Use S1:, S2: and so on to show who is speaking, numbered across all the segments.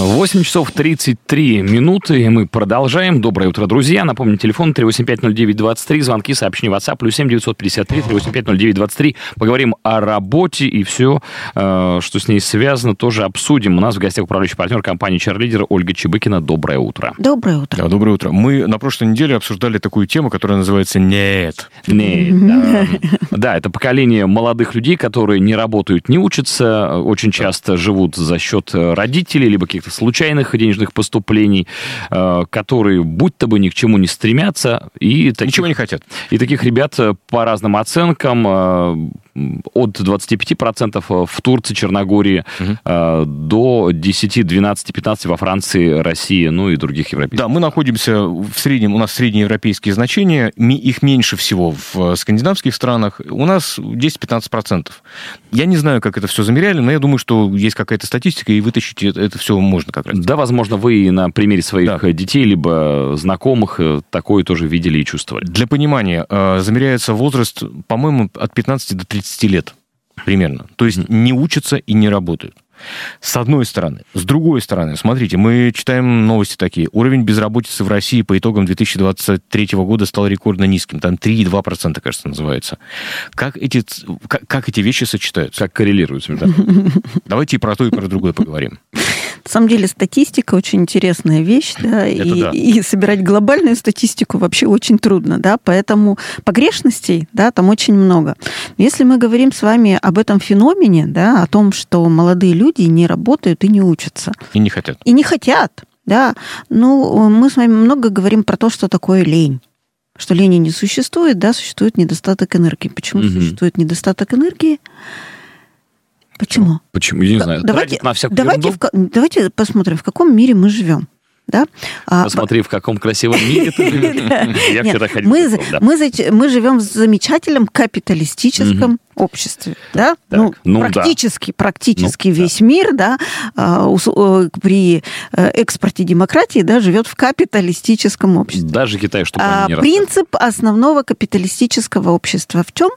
S1: 8 часов 33 минуты, и мы продолжаем. Доброе утро, друзья. Напомню, телефон 3850923, звонки, сообщения WhatsApp, плюс 7 953 3850923. Поговорим о работе и все, э, что с ней связано, тоже обсудим. У нас в гостях управляющий партнер компании «Чарлидер» Ольга Чебыкина. Доброе утро.
S2: Доброе утро.
S3: Да, доброе утро. Мы на прошлой неделе обсуждали такую тему, которая называется «Нет».
S1: Нет, да. Да, это поколение молодых людей, которые не работают, не учатся, очень часто живут за счет родителей, либо каких-то случайных денежных поступлений, э, которые будто бы ни к чему не стремятся. И таких,
S3: Ничего не хотят.
S1: И таких ребят э, по разным оценкам э, от 25% в Турции, Черногории э, до 10, 12, 15 во Франции, России, ну и других европейских.
S3: Да, мы находимся в среднем, у нас среднеевропейские значения, их меньше всего в э, скандинавских странах, у нас 10-15%. Я не знаю, как это все замеряли, но я думаю, что есть какая-то статистика, и вытащить это, все можно как раз.
S1: Да, возможно, вы на примере своих
S3: Да.
S1: детей, либо знакомых э, такое тоже видели и чувствовали.
S3: Для понимания, э, замеряется возраст, по-моему, от 15 до 30 лет примерно. То есть не учатся и не работают. С одной стороны. С другой стороны, смотрите, мы читаем новости такие. Уровень безработицы в России по итогам 2023 года стал рекордно низким. Там 3,2%, кажется, называется. Как эти, как, как эти вещи сочетаются?
S1: Как коррелируют между
S3: Давайте и про то, и про другое поговорим.
S2: На самом деле статистика очень интересная вещь, да, и,
S3: да.
S2: и собирать глобальную статистику вообще очень трудно, да, поэтому погрешностей, да, там очень много. Если мы говорим с вами об этом феномене, да, о том, что молодые люди не работают и не учатся,
S3: И не хотят.
S2: и не хотят, да, ну, мы с вами много говорим про то, что такое лень. Что лени не существует, да, существует недостаток энергии. Почему
S1: Мгм.
S2: существует недостаток энергии? Почему?
S1: Почему? Я не знаю.
S2: давайте,
S1: на всякую
S2: давайте, в давайте посмотрим, в каком мире мы живем. Да? А,
S1: Посмотри, в каком красивом мире ты живешь. Я
S2: Нет,
S1: вчера ходил.
S2: мы, живем в замечательном капиталистическом обществе, да? ну,
S1: ну
S2: практически, практически
S1: Ну,
S2: весь мир, да, а, э, при э, экспорте демократии, да, живет в капиталистическом обществе.
S1: Даже Китай, чтобы
S2: А, принцип основного капиталистического общества в чем?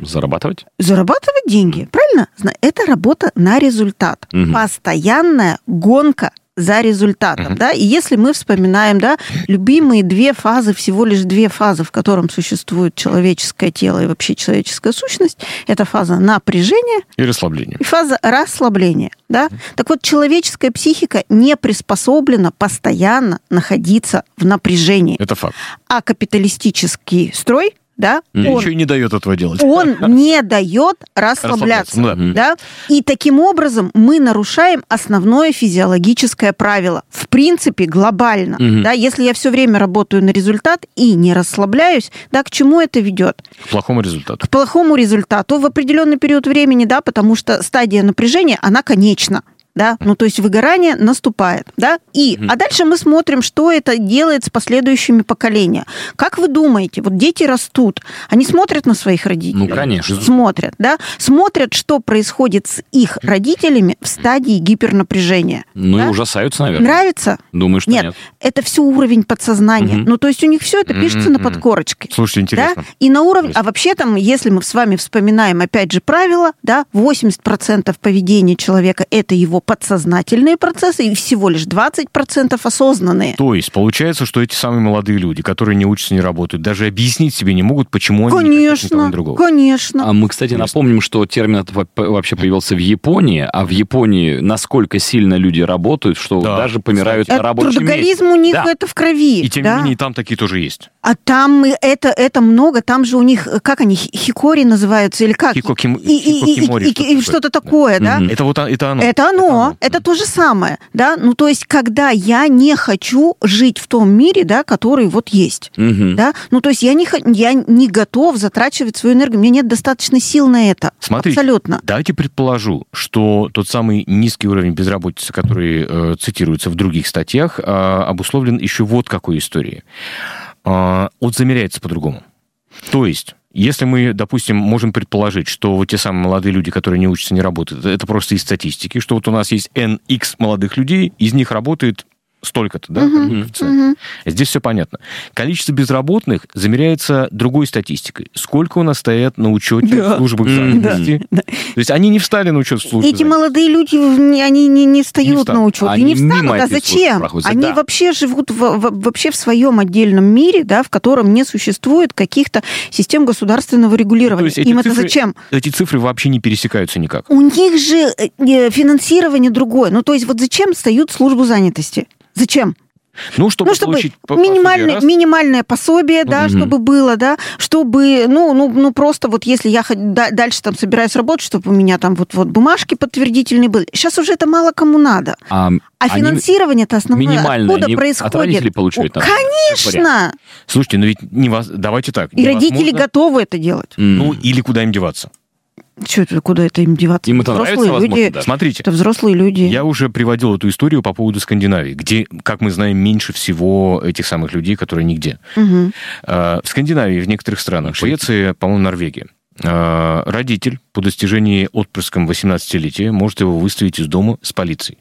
S1: Зарабатывать?
S2: Зарабатывать деньги, правильно? Это работа на результат.
S1: Мгм.
S2: Постоянная гонка за результатом,
S3: Мгм.
S2: да, и если мы вспоминаем, да, любимые две фазы, всего лишь две фазы, в котором существует человеческое тело и вообще человеческая сущность, это фаза напряжения
S3: И расслабление.
S2: и фаза расслабления, да. Так вот, человеческая психика не приспособлена постоянно находиться в напряжении,
S3: Это факт.
S2: а капиталистический строй, да,
S1: Мгм.
S2: он
S3: Еще и не дает этого делать.
S2: он не дает расслабляться.
S3: Расслабляться,
S2: Да?
S3: да.
S2: И таким образом мы нарушаем основное физиологическое правило. В принципе, глобально.
S1: Мгм.
S2: Да? Если я все время работаю на результат и не расслабляюсь, да, к чему это ведет?
S3: К плохому результату.
S2: К плохому результату в определенный период времени, да, потому что стадия напряжения, она конечна. Да? Ну, то есть выгорание наступает. Да? И, а дальше мы смотрим, что это делает с последующими поколениями. Как вы думаете, вот дети растут, они смотрят на своих родителей?
S1: Ну, конечно.
S2: Смотрят, да? Смотрят, что происходит с их родителями в стадии гипернапряжения.
S1: Ну и
S2: Да?
S1: ужасаются, наверное.
S2: Нравится?
S1: Думаю, что
S2: Нет,
S1: нет.
S2: это все уровень подсознания.
S1: Мгм.
S2: Ну, то есть у них все это пишется на
S3: Мгм.
S2: подкорочке.
S3: Слушайте, интересно.
S2: Да? И на уровне, а вообще там, если мы с вами вспоминаем, опять же, правило, да, 80% поведения человека – это его подсознательные процессы, и всего лишь 20% осознанные.
S3: То есть получается, что эти самые молодые люди, которые не учатся, не работают, даже объяснить себе не могут, почему они не хотят ни того,
S2: Конечно,
S3: другого.
S2: конечно.
S1: А мы, кстати, напомним, что термин этот во- вообще появился в Японии, а в Японии насколько сильно люди работают, что
S3: Да,
S1: даже помирают
S2: Это
S1: на рабочем месте.
S2: трудоголизм у них
S1: Да.
S2: это в крови.
S3: И тем
S2: да?
S3: не менее, там такие тоже есть.
S2: А там это, это много, там же у них, э, как они, хи- хикори называются, или как?
S3: Хикоким-
S2: И, и- и-
S3: хикокимори,
S2: и- и- и
S3: что-то
S2: такое, да?
S1: Мгм.
S3: Это вот это оно.
S2: Это оно, это то же самое, да, ну то есть когда я не хочу жить в том мире, да, который вот есть,
S1: Мгм.
S2: да, ну то есть я не, я не готов затрачивать свою энергию, у меня нет достаточно сил на это,
S3: Смотрите,
S2: абсолютно.
S3: Давайте предположу, что тот самый низкий уровень безработицы, который э, цитируется в других статьях, э, обусловлен еще вот какой историей. Э, он замеряется по-другому. То есть Если мы, допустим, можем предположить, что вот те самые молодые люди, которые не учатся, не работают, это просто из статистики, что вот у нас есть NX молодых людей, из них работает столько-то, да, коэффициент.
S2: мгм.
S3: Здесь все понятно. Количество безработных замеряется другой статистикой. Сколько у нас стоят на учете
S2: Да.
S1: Мгм.
S3: занятости? То есть они не встали на учет в службы
S2: Эти
S3: занятости.
S2: молодые люди, не- они не, не встают
S3: встанут.
S2: на учет.
S1: Они
S2: и не встанут. А
S1: службы
S2: зачем? Они
S1: да.
S2: вообще живут в, в- вообще в своем отдельном мире, да, в котором не существует каких-то систем государственного регулирования.
S3: есть эти
S2: Им это
S3: цифры-
S2: зачем?
S3: Эти цифры вообще не пересекаются никак.
S2: У них же э, э, финансирование другое. Ну, то есть вот зачем встают службу занятости? Зачем?
S3: Ну, чтобы
S2: ну, чтобы
S3: получить
S2: минимальное,
S3: раз,
S2: минимальное пособие, да,
S1: Мгм.
S2: чтобы было, да, чтобы, ну, ну, ну, просто вот если я дальше там собираюсь работать, чтобы у меня там вот, вот бумажки подтвердительные были. Сейчас уже это мало кому надо.
S1: А,
S2: А
S1: они
S2: финансирование-то основное
S1: минимальное
S2: откуда
S1: не-
S2: происходит?
S1: от родителей получают,
S2: О,
S1: там,
S2: Конечно!
S3: Слушайте, ну ведь не вас... давайте так.
S2: И родители готовы это делать.
S3: Ну, или куда им деваться.
S2: Что это, куда это им деваться?
S1: Им это нравится,
S2: взрослые
S1: возможно,
S2: люди.
S1: да.
S3: Смотрите,
S2: Это взрослые люди.
S3: я уже приводил эту историю по поводу Скандинавии, где, как мы знаем, меньше всего этих самых людей, которые нигде. Э, В Скандинавии, в некоторых странах, в Швеции, по-моему, Норвегии, э, родитель по достижении отпрыском 18-летия может его выставить из дома с полицией.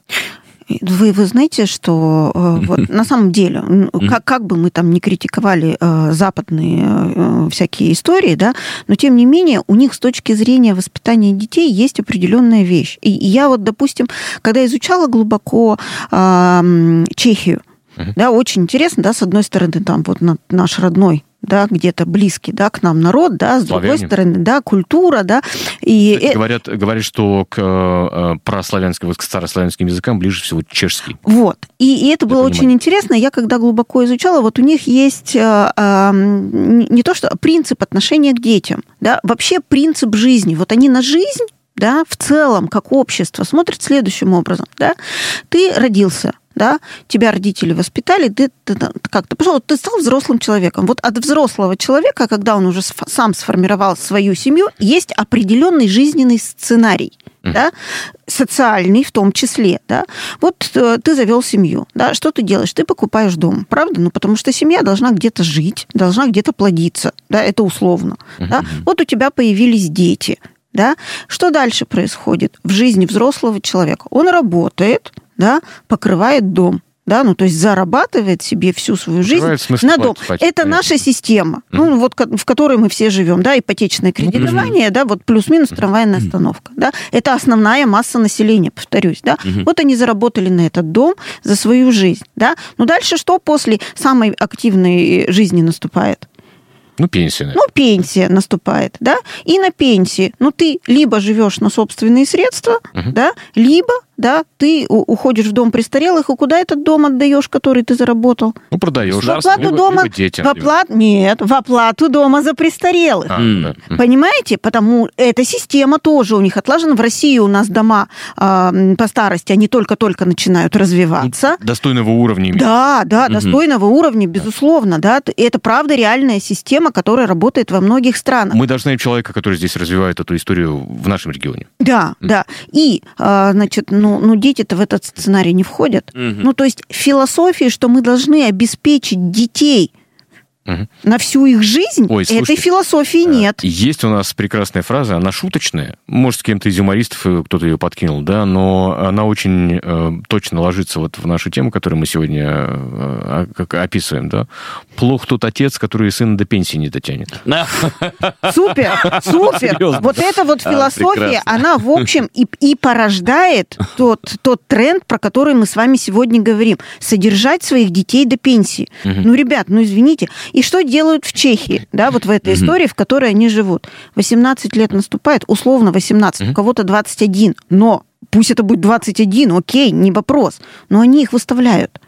S2: Вы, вы знаете, что э, вот на самом деле, как, как бы мы там не критиковали э, западные э, всякие истории, да, но тем не менее у них с точки зрения воспитания детей есть определенная вещь. И, я вот, допустим, когда изучала глубоко м, Чехию, да, очень интересно, да, с одной стороны, там вот на- наш родной да, где-то близкий, да, к нам народ, да, с другой
S3: Славяне.
S2: стороны, да, культура, да, и
S3: Кстати,
S2: э,
S3: говорят, говорят, что к э, прославянским, к старославянским языкам ближе всего чешский.
S2: Вот. И, и это
S3: Для
S2: было очень
S3: понимания.
S2: интересно. Я когда глубоко изучала, вот у них есть э, э, не то что принцип отношения к детям, да, вообще принцип жизни. Вот они на жизнь, да, в целом, как общество, смотрят следующим образом, да. Ты родился, да, тебя родители воспитали, ты, ты там как-то пошел, ты стал взрослым человеком. Вот от взрослого человека, когда он уже сам сформировал свою семью, есть определенный жизненный сценарий, да, социальный в том числе, да. Вот э, ты завел семью, да, что ты делаешь? Ты покупаешь дом, правда? Ну, потому что семья должна где-то жить, должна где-то плодиться, да, это условно, да. Вот у тебя появились дети, да. Что дальше происходит в жизни взрослого человека? Он работает, да, покрывает дом, да, ну то есть зарабатывает себе всю свою жизнь
S3: смысле,
S2: на дом.
S3: платит, платит,
S2: Это
S3: понятно.
S2: наша система, ну вот в которой мы все живем, да, ипотечное кредитование, да, вот плюс-минус трамвайная остановка, да, это основная масса населения, повторюсь, да. Вот они заработали на этот дом за свою жизнь, да. Ну дальше что после самой активной жизни наступает?
S3: Ну, пенсия, наверное.
S2: Ну, пенсия наступает, да, и на пенсии, ну, ты либо живешь на собственные средства, да, либо, да, ты уходишь в дом престарелых, и куда этот дом отдаешь, который ты заработал?
S3: Ну, продаешь.
S2: В оплату
S3: либо-
S2: дома,
S3: либо детям,
S2: в оплату, нет, в оплату дома за престарелых.
S3: А, да.
S2: Понимаете? Потому эта система тоже у них отлажена. В России у нас дома м, по старости, они только-только начинают развиваться.
S3: Достойного уровня.
S2: Да, да, достойного уровня, безусловно, да. Это правда реальная система, которая работает во многих странах.
S3: Мы знаем человека, который здесь развивает эту историю в нашем регионе.
S2: Да, да. И, а, значит, ну, ну дети-то в этот сценарий не входят.
S1: Мгм.
S2: Ну, то есть философия, что мы должны обеспечить детей
S3: Мгм.
S2: на всю их жизнь,
S3: Ой,
S2: этой
S3: слушайте,
S2: философии нет.
S3: Есть у нас прекрасная фраза, она шуточная. Может, с кем-то из юмористов э, кто-то ее подкинул, да, но она очень э, точно ложится вот в нашу тему, которую мы сегодня э, как описываем, да. Плох тот отец, который сына до пенсии не дотянет.
S2: Супер, супер.
S1: Серьезно?
S2: Вот эта вот
S1: А,
S2: философия, она, в общем, и, и порождает тот, тот тренд, про который мы с вами сегодня говорим. Содержать своих детей до пенсии. Ну, ребят, ну, извините. И что делают в Чехии, да, вот в этой истории, в которой они живут? 18 лет наступает, условно 18, у кого-то 21, но пусть это будет 21, окей, не вопрос, но они их выставляют.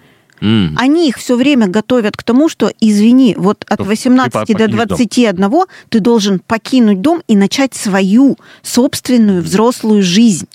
S1: М.
S2: Они их все время готовят к тому, что, извини, вот от
S3: Что
S2: 18
S3: ты
S2: до
S3: покинешь дом.
S2: 21 ты должен покинуть дом и начать свою собственную взрослую жизнь.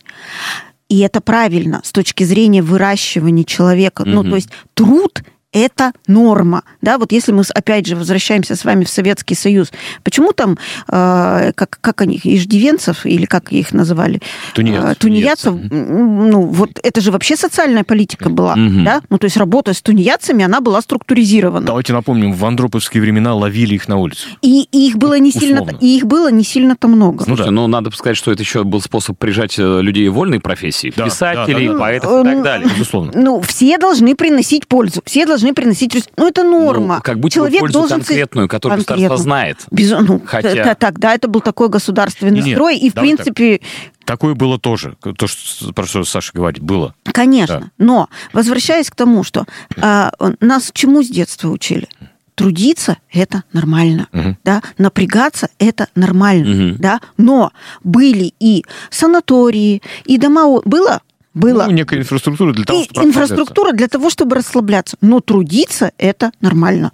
S2: И это правильно с точки зрения выращивания человека. Ну,
S1: Мгм.
S2: то есть труд это норма. Да, вот если мы опять же возвращаемся с вами в Советский Союз, почему там, э, как, как они, иждивенцев, или как их называли?
S3: Тунеядцев.
S2: Э, тунеядцев, ну, вот это же вообще социальная политика была,
S1: Мгм.
S2: да? Ну, то есть работа с тунеядцами, она была структуризирована.
S3: Давайте напомним, в андроповские времена ловили их на улице.
S2: И, и их было не сильно, и их было не сильно-то много.
S3: Ну да.
S1: Слушайте, ну, надо сказать, что это еще был способ прижать э, людей вольной профессии,
S3: Да,
S1: писателей,
S3: да, да, да.
S1: поэтов и
S2: Ну,
S1: так далее.
S3: Безусловно.
S2: Ну, все должны приносить пользу, все должны приносить... рес- Ну, это норма.
S1: Ну, как будто бы
S2: Человек
S1: пользу
S2: должен...
S1: конкретную, которую
S2: конкретно.
S1: государство знает.
S2: Безу- ну,
S1: Хотя-
S2: тогда это был такой государственный
S3: Не-не,
S2: строй, и, в
S3: давай так.
S2: принципе,
S3: Такое было тоже. То, что, про что Саша говорит, было.
S2: конечно.
S3: Да.
S2: Но, возвращаясь к тому, что а, нас чему с детства учили? Трудиться – это нормально,
S3: Мгм.
S2: да, напрягаться – это нормально,
S1: Мгм.
S2: да, но были и санатории, и дома... Было? Было.
S3: Ну, некая инфраструктура для того,
S2: И
S3: чтобы расслабляться.
S2: инфраструктура для того, чтобы расслабляться. Но трудиться это нормально.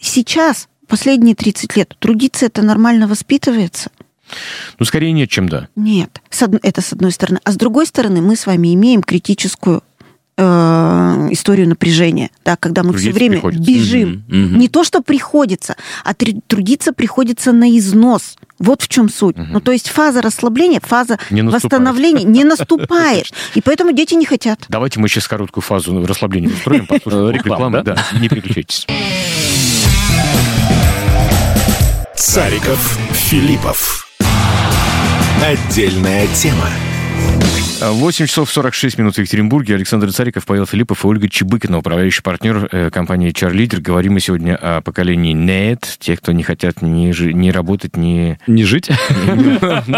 S2: Сейчас, последние 30 лет, трудиться это нормально воспитывается?
S3: Ну, скорее нет, чем да.
S2: Нет. Это с одной стороны. А с другой стороны, мы с вами имеем критическую э, историю напряжения, да, когда мы все
S3: Трудиться
S2: время
S3: приходится.
S2: бежим.
S1: Мгм, мгм.
S2: Не то, что приходится, а тр- трудиться приходится на износ. Вот в чем суть. Ну, то есть фаза расслабления, фаза
S3: Не
S2: восстановления не наступает. И поэтому дети не хотят.
S3: Давайте мы сейчас короткую фазу расслабления устроим, послушаем
S1: Э, реклама,
S3: рекламу.
S1: да?
S3: Да, не переключайтесь.
S4: Цариков, Филиппов. Отдельная тема.
S3: 8 часов 46 минут в Екатеринбурге. Александр Цариков, Павел Филиппов и Ольга Чебыкина, управляющий партнер э, компании HR Leader. Говорим мы сегодня о поколении NET, тех, кто не хотят ни, жи- ни работать, ни...
S1: Не жить,
S3: ну,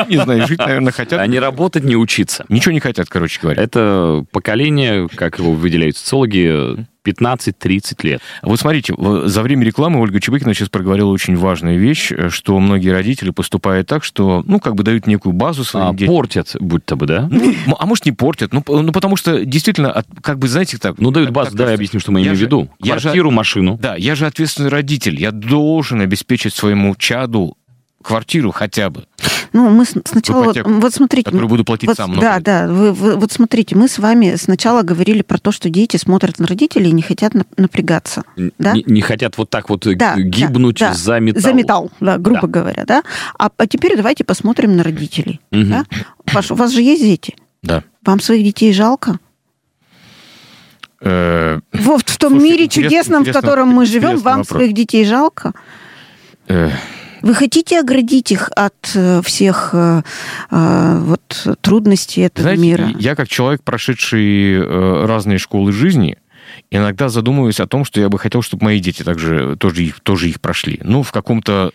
S3: Не знаю, жить, наверное, хотят.
S1: а не работать, не учиться.
S3: Ничего не хотят, короче говоря.
S1: Это поколение, как его выделяют социологи, 15-30 лет.
S3: Вот смотрите, за время рекламы Ольга Чебыкина сейчас проговорила очень важную вещь, э, что многие родители поступают так, что, ну, как бы дают некую базу своим
S1: А,
S3: детям.
S1: портят, будь-то бы, да?
S3: Ну, а может, не портят. Ну, ну, потому что действительно, как бы, знаете, так...
S1: Ну, дают базу,
S3: так
S1: давай
S3: кажется.
S1: объясню, что мы
S3: Я
S1: имеем в виду.
S3: я же-
S1: Квартиру, машину.
S3: Да, я же ответственный родитель. Я должен обеспечить своему чаду квартиру хотя бы,
S2: Ну, мы сначала... Вот,
S3: ипотеку,
S2: вот смотрите...
S3: которую буду платить
S2: вот,
S3: сам. много
S2: да, да. Вы, вы- вот смотрите, мы с вами сначала говорили про то, что дети смотрят на родителей и не хотят нап- напрягаться.
S1: Н-
S2: Да?
S1: Не, не хотят вот так вот э,
S2: Да,
S1: гибнуть
S2: да, да.
S1: за металл.
S2: За металл, да, грубо
S1: Да.
S2: говоря, да. А, а теперь давайте посмотрим на родителей.
S1: Мгм.
S2: Да? Паш, у вас же есть дети?
S3: Да.
S2: Вам своих детей жалко?
S3: Э,
S2: Вот в том
S3: Слушай,
S2: мире чудесном, в котором мы живем, вам
S3: вопрос.
S2: своих детей жалко?
S3: э,
S2: Вы хотите оградить их от э, всех э, э, вот трудностей этого
S3: Знаете,
S2: мира?
S3: я как человек, прошедший разные школы жизни, иногда задумываюсь о том, что я бы хотел, чтобы мои дети также тоже их, тоже их прошли. Ну, в каком-то...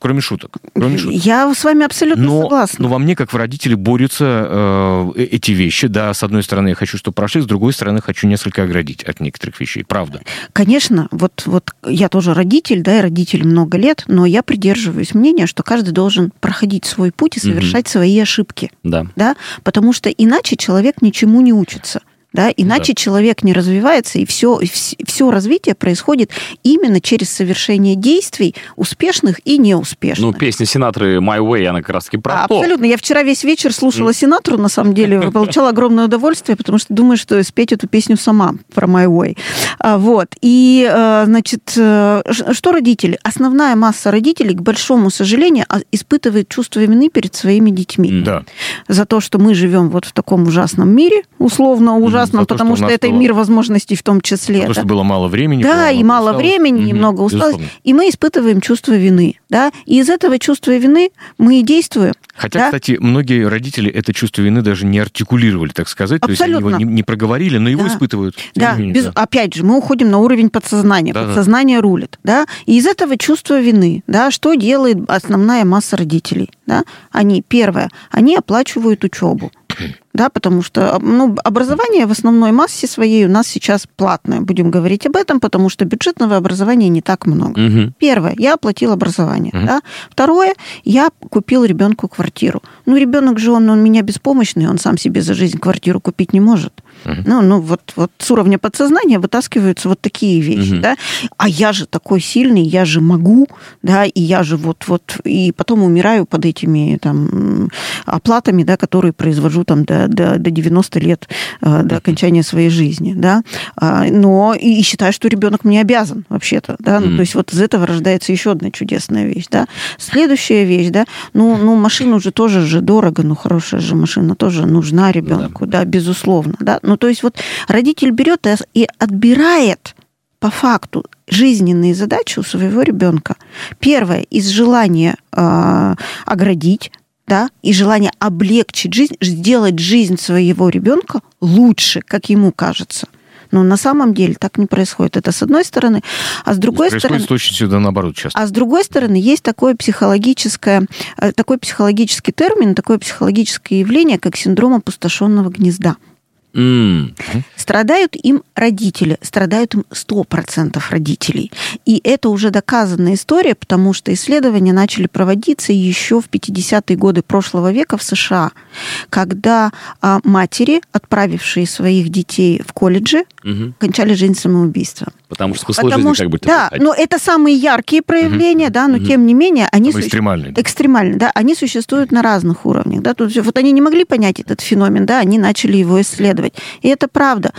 S3: Кроме шуток. Кроме шуток.
S2: Я с вами абсолютно
S3: Но,
S2: согласна.
S3: но во мне, как в родителе, борются э, э- эти вещи. Да, с одной стороны, я хочу, чтобы прошли, с другой стороны, хочу несколько оградить от некоторых вещей. Правда.
S2: Конечно, вот, вот я тоже родитель, да, и родитель много лет, но я придерживаюсь мнения, что каждый должен проходить свой путь и совершать свои ошибки,
S1: Да.
S2: да, потому что иначе человек ничему не учится. Да, иначе человек не развивается, и все, все развитие происходит именно через совершение действий успешных и неуспешных.
S1: Ну, песня Синатры «My Way», она как раз-таки про
S2: А,
S1: то.
S2: Абсолютно. Я вчера весь вечер слушала Синатру, на самом деле, получала огромное удовольствие, потому что думаю, что спеть эту песню сама про My Way. А, Вот. И, э, значит, э, что родители? Основная масса родителей, к большому сожалению, а- испытывает чувство вины перед своими детьми.
S3: Да.
S2: За то, что мы живем вот в таком ужасном мире, условно ужасном,
S3: за то,
S2: потому
S3: что
S2: что, это
S3: было-
S2: мир возможностей в том числе.
S3: Потому
S2: да.
S3: что было мало времени.
S2: Да, и
S3: много
S2: мало
S3: усталости.
S2: времени,
S3: Мгм,
S2: немного усталости.
S3: безусловно.
S2: И мы испытываем чувство вины. Да? И из этого чувства вины мы и действуем.
S3: Хотя,
S2: Да?
S3: кстати, многие родители это чувство вины даже не артикулировали, так сказать. То есть они его
S2: Абсолютно.
S3: не, не проговорили, но его
S2: Да.
S3: испытывают.
S2: Да,
S3: не менее,
S2: без-
S3: да.
S2: опять же, мы уходим на уровень подсознания.
S3: Да-да.
S2: Подсознание рулит, да. И из этого чувства вины, да, что делает основная масса родителей, да? Они первое, они оплачивают учебу. Да, потому что ну, образование в основной массе своей у нас сейчас платное. Будем говорить об этом, потому что бюджетного образования не так много.
S1: Мгм.
S2: Первое, я оплатил образование.
S3: Мгм.
S2: Да? Второе, я купил ребенку квартиру. Ну, ребенок же, он, он меня беспомощный, он сам себе за жизнь квартиру купить не может. Uh-huh. Ну, ну вот, вот с уровня подсознания вытаскиваются вот такие вещи, uh-huh. да. А я же такой сильный, я же могу, да, и я же вот, вот, и потом умираю под этими там оплатами, да, которые произвожу там до, до, до 90 лет, uh-huh. до окончания своей жизни, да. А, но и считаю, что ребенок мне обязан вообще-то, да. Ну, uh-huh. то есть вот из этого рождается еще одна чудесная вещь, да. Следующая вещь, да, ну, ну машину же тоже же дорого, ну хорошая же машина тоже нужна ребенку, да, да безусловно, да. Ну то есть вот родитель берет и отбирает по факту жизненные задачи у своего ребенка. Первое из желания э, оградить, да, и желание облегчить жизнь, сделать жизнь своего ребенка лучше, как ему кажется – но на самом деле так не происходит. Это с одной стороны. А с другой происходит
S3: стороны... точно сюда наоборот часто.
S2: А с другой стороны, есть такое психологическое, э, такой психологический термин, такое психологическое явление, как синдром опустошенного гнезда. Mm. Страдают им родители, страдают им 100% родителей. И это уже доказанная история, потому что исследования начали проводиться еще в 50-е годы прошлого века в США, когда а, матери, отправившие своих детей в колледжи, угу. кончали жизнь самоубийством.
S1: Потому что смысл Потому жизни что, как бы...
S2: Да, но это самые яркие проявления, угу. да, но угу. тем не менее они...
S3: Самые экстремальные.
S2: Экстремальные, да, они существуют на разных уровнях, да, тут вот они не могли понять этот феномен, да, они начали его исследовать. И это правда.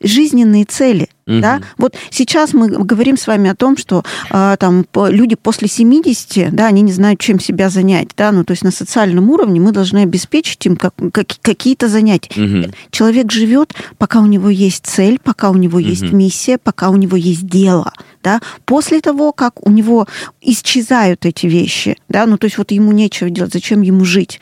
S2: Жизненные цели – Угу. Да? Вот сейчас мы говорим с вами о том, что э, там люди после 70, да, они не знают, чем себя занять, да, ну то есть на социальном уровне мы должны обеспечить им как, как, какие-то занятия. Угу. Человек живет, пока у него есть цель, пока у него угу. есть миссия, пока у него есть дело, да. После того, как у него исчезают эти вещи, да, ну то есть вот ему нечего делать, зачем ему жить?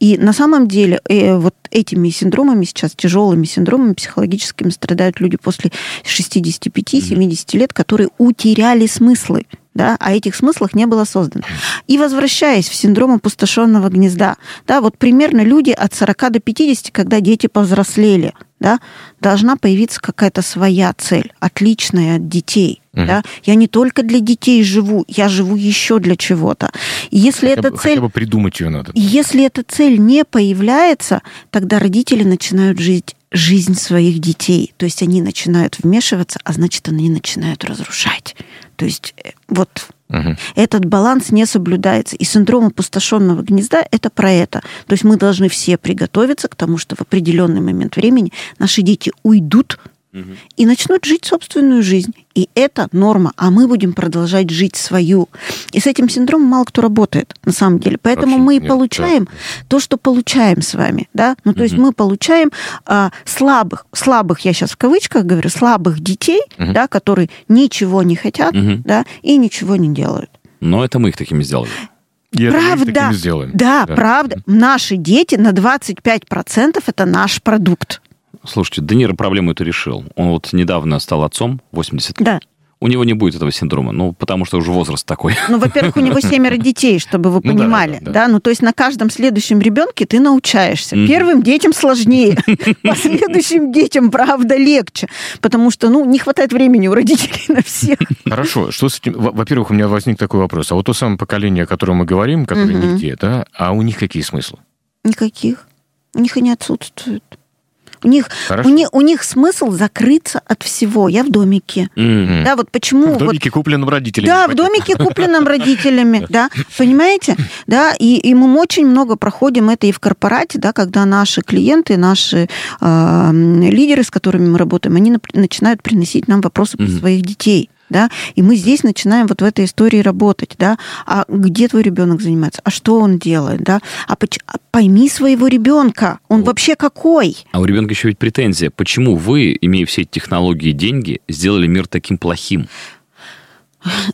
S2: И на самом деле э, вот этими синдромами сейчас, тяжелыми синдромами психологическими страдают люди после 65-70 лет, которые утеряли смыслы да, а этих смыслах не было создано. И возвращаясь в синдром опустошенного гнезда, да, вот примерно люди от 40 до 50, когда дети повзрослели, да, должна появиться какая-то своя цель, отличная от детей. Угу. Да? Я не только для детей живу, я живу еще для чего-то. И если
S3: хотя
S2: эта
S3: бы,
S2: цель...
S3: Хотя бы придумать ее надо.
S2: Если эта цель не появляется, тогда родители начинают жить жизнь своих детей. То есть они начинают вмешиваться, а значит, они начинают разрушать. То есть э, вот угу. этот баланс не соблюдается. И синдром опустошенного гнезда это про это. То есть мы должны все приготовиться к тому, что в определенный момент времени наши дети уйдут и начнут жить собственную жизнь. И это норма, а мы будем продолжать жить свою. И с этим синдромом мало кто работает, на самом деле. Поэтому Вообще, мы и получаем да. то, что получаем с вами. Да? Ну, то угу. есть мы получаем а, слабых, слабых, я сейчас в кавычках говорю, слабых детей, угу. да, которые ничего не хотят угу. да, и ничего не делают.
S1: Но это мы их такими сделали.
S2: И правда, сделаем. Да, да, правда. Наши дети на 25% это наш продукт.
S1: Слушайте, Де Ниро проблему эту решил. Он вот недавно стал отцом, 80
S2: Да.
S1: У него не будет этого синдрома, ну, потому что уже возраст такой.
S2: Ну, во-первых, у него семеро детей, чтобы вы понимали, ну, да, да, да. да, ну, то есть на каждом следующем ребенке ты научаешься. Mm-hmm. Первым детям сложнее, последующим детям, правда, легче, потому что, ну, не хватает времени у родителей на всех.
S3: Хорошо, что с этим? Во-первых, у меня возник такой вопрос. А вот то самое поколение, о котором мы говорим, которое нигде, да, а у них какие смыслы?
S2: Никаких. У них и не отсутствуют. У них, у, них, у них смысл закрыться от всего. Я в домике. Mm-hmm. Да, вот почему...
S3: В домике, вот, купленном родителями.
S2: Да, в домике, купленном родителями, да. Понимаете? Да, и, и мы очень много проходим это и в корпорате, да, когда наши клиенты, наши э, лидеры, с которыми мы работаем, они начинают приносить нам вопросы mm-hmm. про своих детей да, и мы здесь начинаем вот в этой истории работать, да, а где твой ребенок занимается, а что он делает, да, а, а пойми своего ребенка, он вот. вообще какой?
S1: А у ребенка еще ведь претензия, почему вы, имея все эти технологии и деньги, сделали мир таким плохим?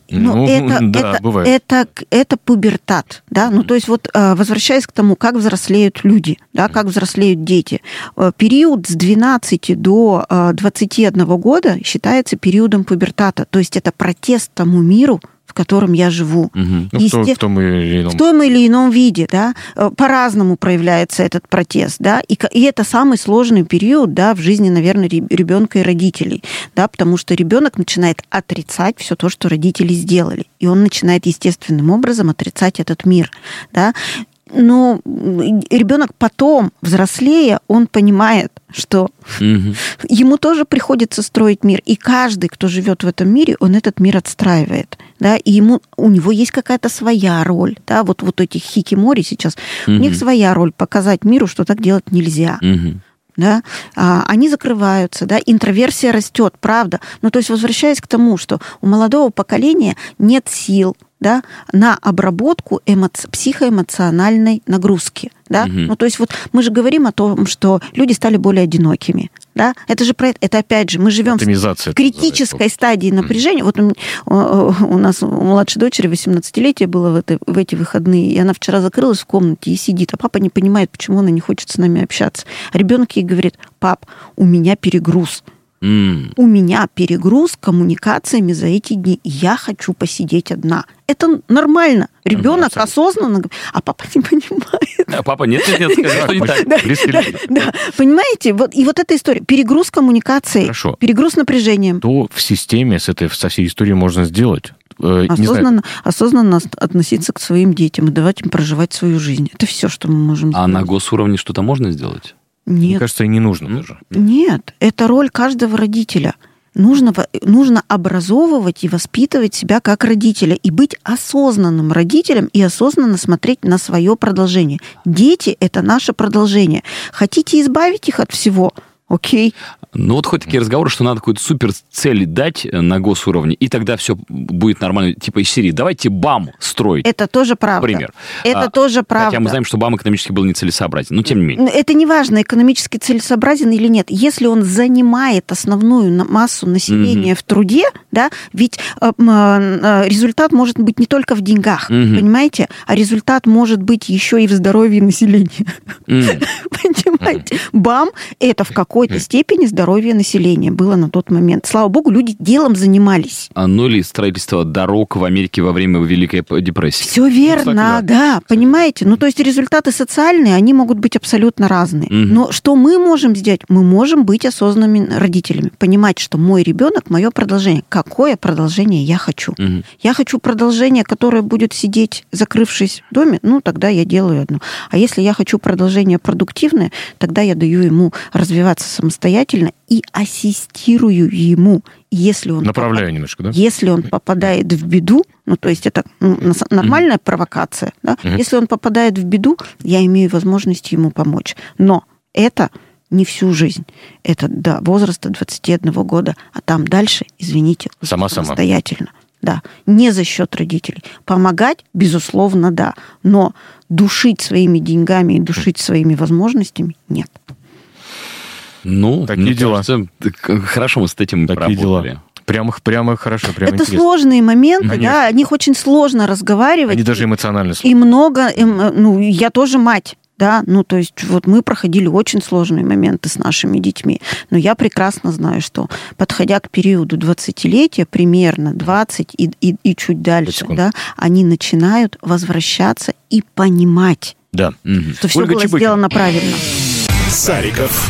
S2: Ну, ну это, да, это, бывает. это, это пубертат, да, ну, то есть вот э, возвращаясь к тому, как взрослеют люди, да, как взрослеют дети, э, период с 12 до 21 э, года считается периодом пубертата, то есть это протест тому миру, в котором я живу. Угу.
S3: Ну, Есте... в, том или ином...
S2: в том или ином виде, да, э, по-разному проявляется этот протест, да, и, и это самый сложный период, да, в жизни, наверное, ребенка и родителей, да, потому что ребенок начинает отрицать все то, что родители сделали, и он начинает естественным образом отрицать этот мир, да, Но ребенок потом, взрослея, он понимает, что угу. ему тоже приходится строить мир. И каждый, кто живет в этом мире, он этот мир отстраивает. Да, и ему, у него есть какая-то своя роль. Да, вот, вот этих хикимори сейчас, угу. у них своя роль показать миру, что так делать нельзя. Угу да, а, они закрываются, да, интроверсия растет, правда. Ну, то есть, возвращаясь к тому, что у молодого поколения нет сил, да, на обработку эмо- психоэмоциональной нагрузки. Да? Угу. Ну, то есть вот мы же говорим о том, что люди стали более одинокими. Да? Это же про это, это опять же, мы живем в критической стадии напряжения. Вот у, у нас у младшей дочери 18-летие было в, это, в эти выходные, и она вчера закрылась в комнате и сидит, а папа не понимает, почему она не хочет с нами общаться. ребенок ей говорит, пап, у меня перегруз. Mm. У меня перегруз коммуникациями за эти дни. Я хочу посидеть одна. Это нормально. Ребенок ну, осознанно, а папа не понимает.
S1: А папа нет, нет, нет, что не так.
S2: Да, понимаете, вот и вот эта история. Перегруз коммуникации, Хорошо. перегруз напряжением.
S3: То в системе с этой со всей историей можно сделать?
S2: Э, осознанно, осознанно относиться к своим детям и давать им проживать свою жизнь. Это все, что мы можем
S1: сделать. А на госуровне что-то можно сделать?
S2: Нет.
S3: Мне кажется, и не нужно ну, даже.
S2: Нет, это роль каждого родителя. Нужно, нужно образовывать и воспитывать себя как родителя и быть осознанным родителем и осознанно смотреть на свое продолжение. Дети – это наше продолжение. Хотите избавить их от всего – Окей.
S1: Ну вот хоть такие разговоры, что надо какую-то супер цель дать э, на госуровне, и тогда все будет нормально. Типа из серии «давайте БАМ строить».
S2: Это тоже правда.
S1: Пример.
S2: Это а, тоже правда.
S1: Хотя мы знаем, что БАМ экономически был нецелесообразен, но тем не менее.
S2: Это не важно, экономически целесообразен или нет. Если он занимает основную массу населения mm в труде, да, ведь э, э, результат может быть не только в деньгах, mm понимаете, а результат может быть еще и в здоровье населения. mm Понимаете? БАМ – это в какой какой-то степени здоровье населения было на тот момент. Слава богу, люди делом занимались.
S1: А ну ли строительство дорог в Америке во время Великой депрессии?
S2: Все верно, ну, да. да, понимаете. Ну, то есть результаты социальные, они могут быть абсолютно разные. Угу. Но что мы можем сделать? Мы можем быть осознанными родителями, понимать, что мой ребенок мое продолжение. Какое продолжение я хочу? Угу. Я хочу продолжение, которое будет сидеть, закрывшись в доме, ну, тогда я делаю одно. А если я хочу продолжение продуктивное, тогда я даю ему развиваться самостоятельно и ассистирую ему, если он
S3: направляю попад... немножко, да?
S2: Если он попадает в беду, ну то есть это ну, нормальная mm-hmm. провокация, да? Mm-hmm. Если он попадает в беду, я имею возможность ему помочь. Но это не всю жизнь. Это до возраста 21 года, а там дальше, извините,
S3: Сама
S2: самостоятельно. Сама. Да, не за счет родителей. Помогать, безусловно, да, но душить своими деньгами и душить своими возможностями нет.
S1: Ну, Такие мне дела. кажется, хорошо мы с этим Такие поработали. Дела.
S3: Прямо, прямо хорошо, прямо
S2: Это
S3: интересно.
S2: сложные моменты, Конечно. да, о них очень сложно разговаривать.
S3: Они даже эмоционально
S2: сложные. И много, ну, я тоже мать, да, ну, то есть вот мы проходили очень сложные моменты с нашими детьми, но я прекрасно знаю, что подходя к периоду 20-летия, примерно 20 и, и, и чуть дальше, да, они начинают возвращаться и понимать,
S3: да.
S2: что все Ольга было Чебыкина. сделано правильно.
S4: Сариков,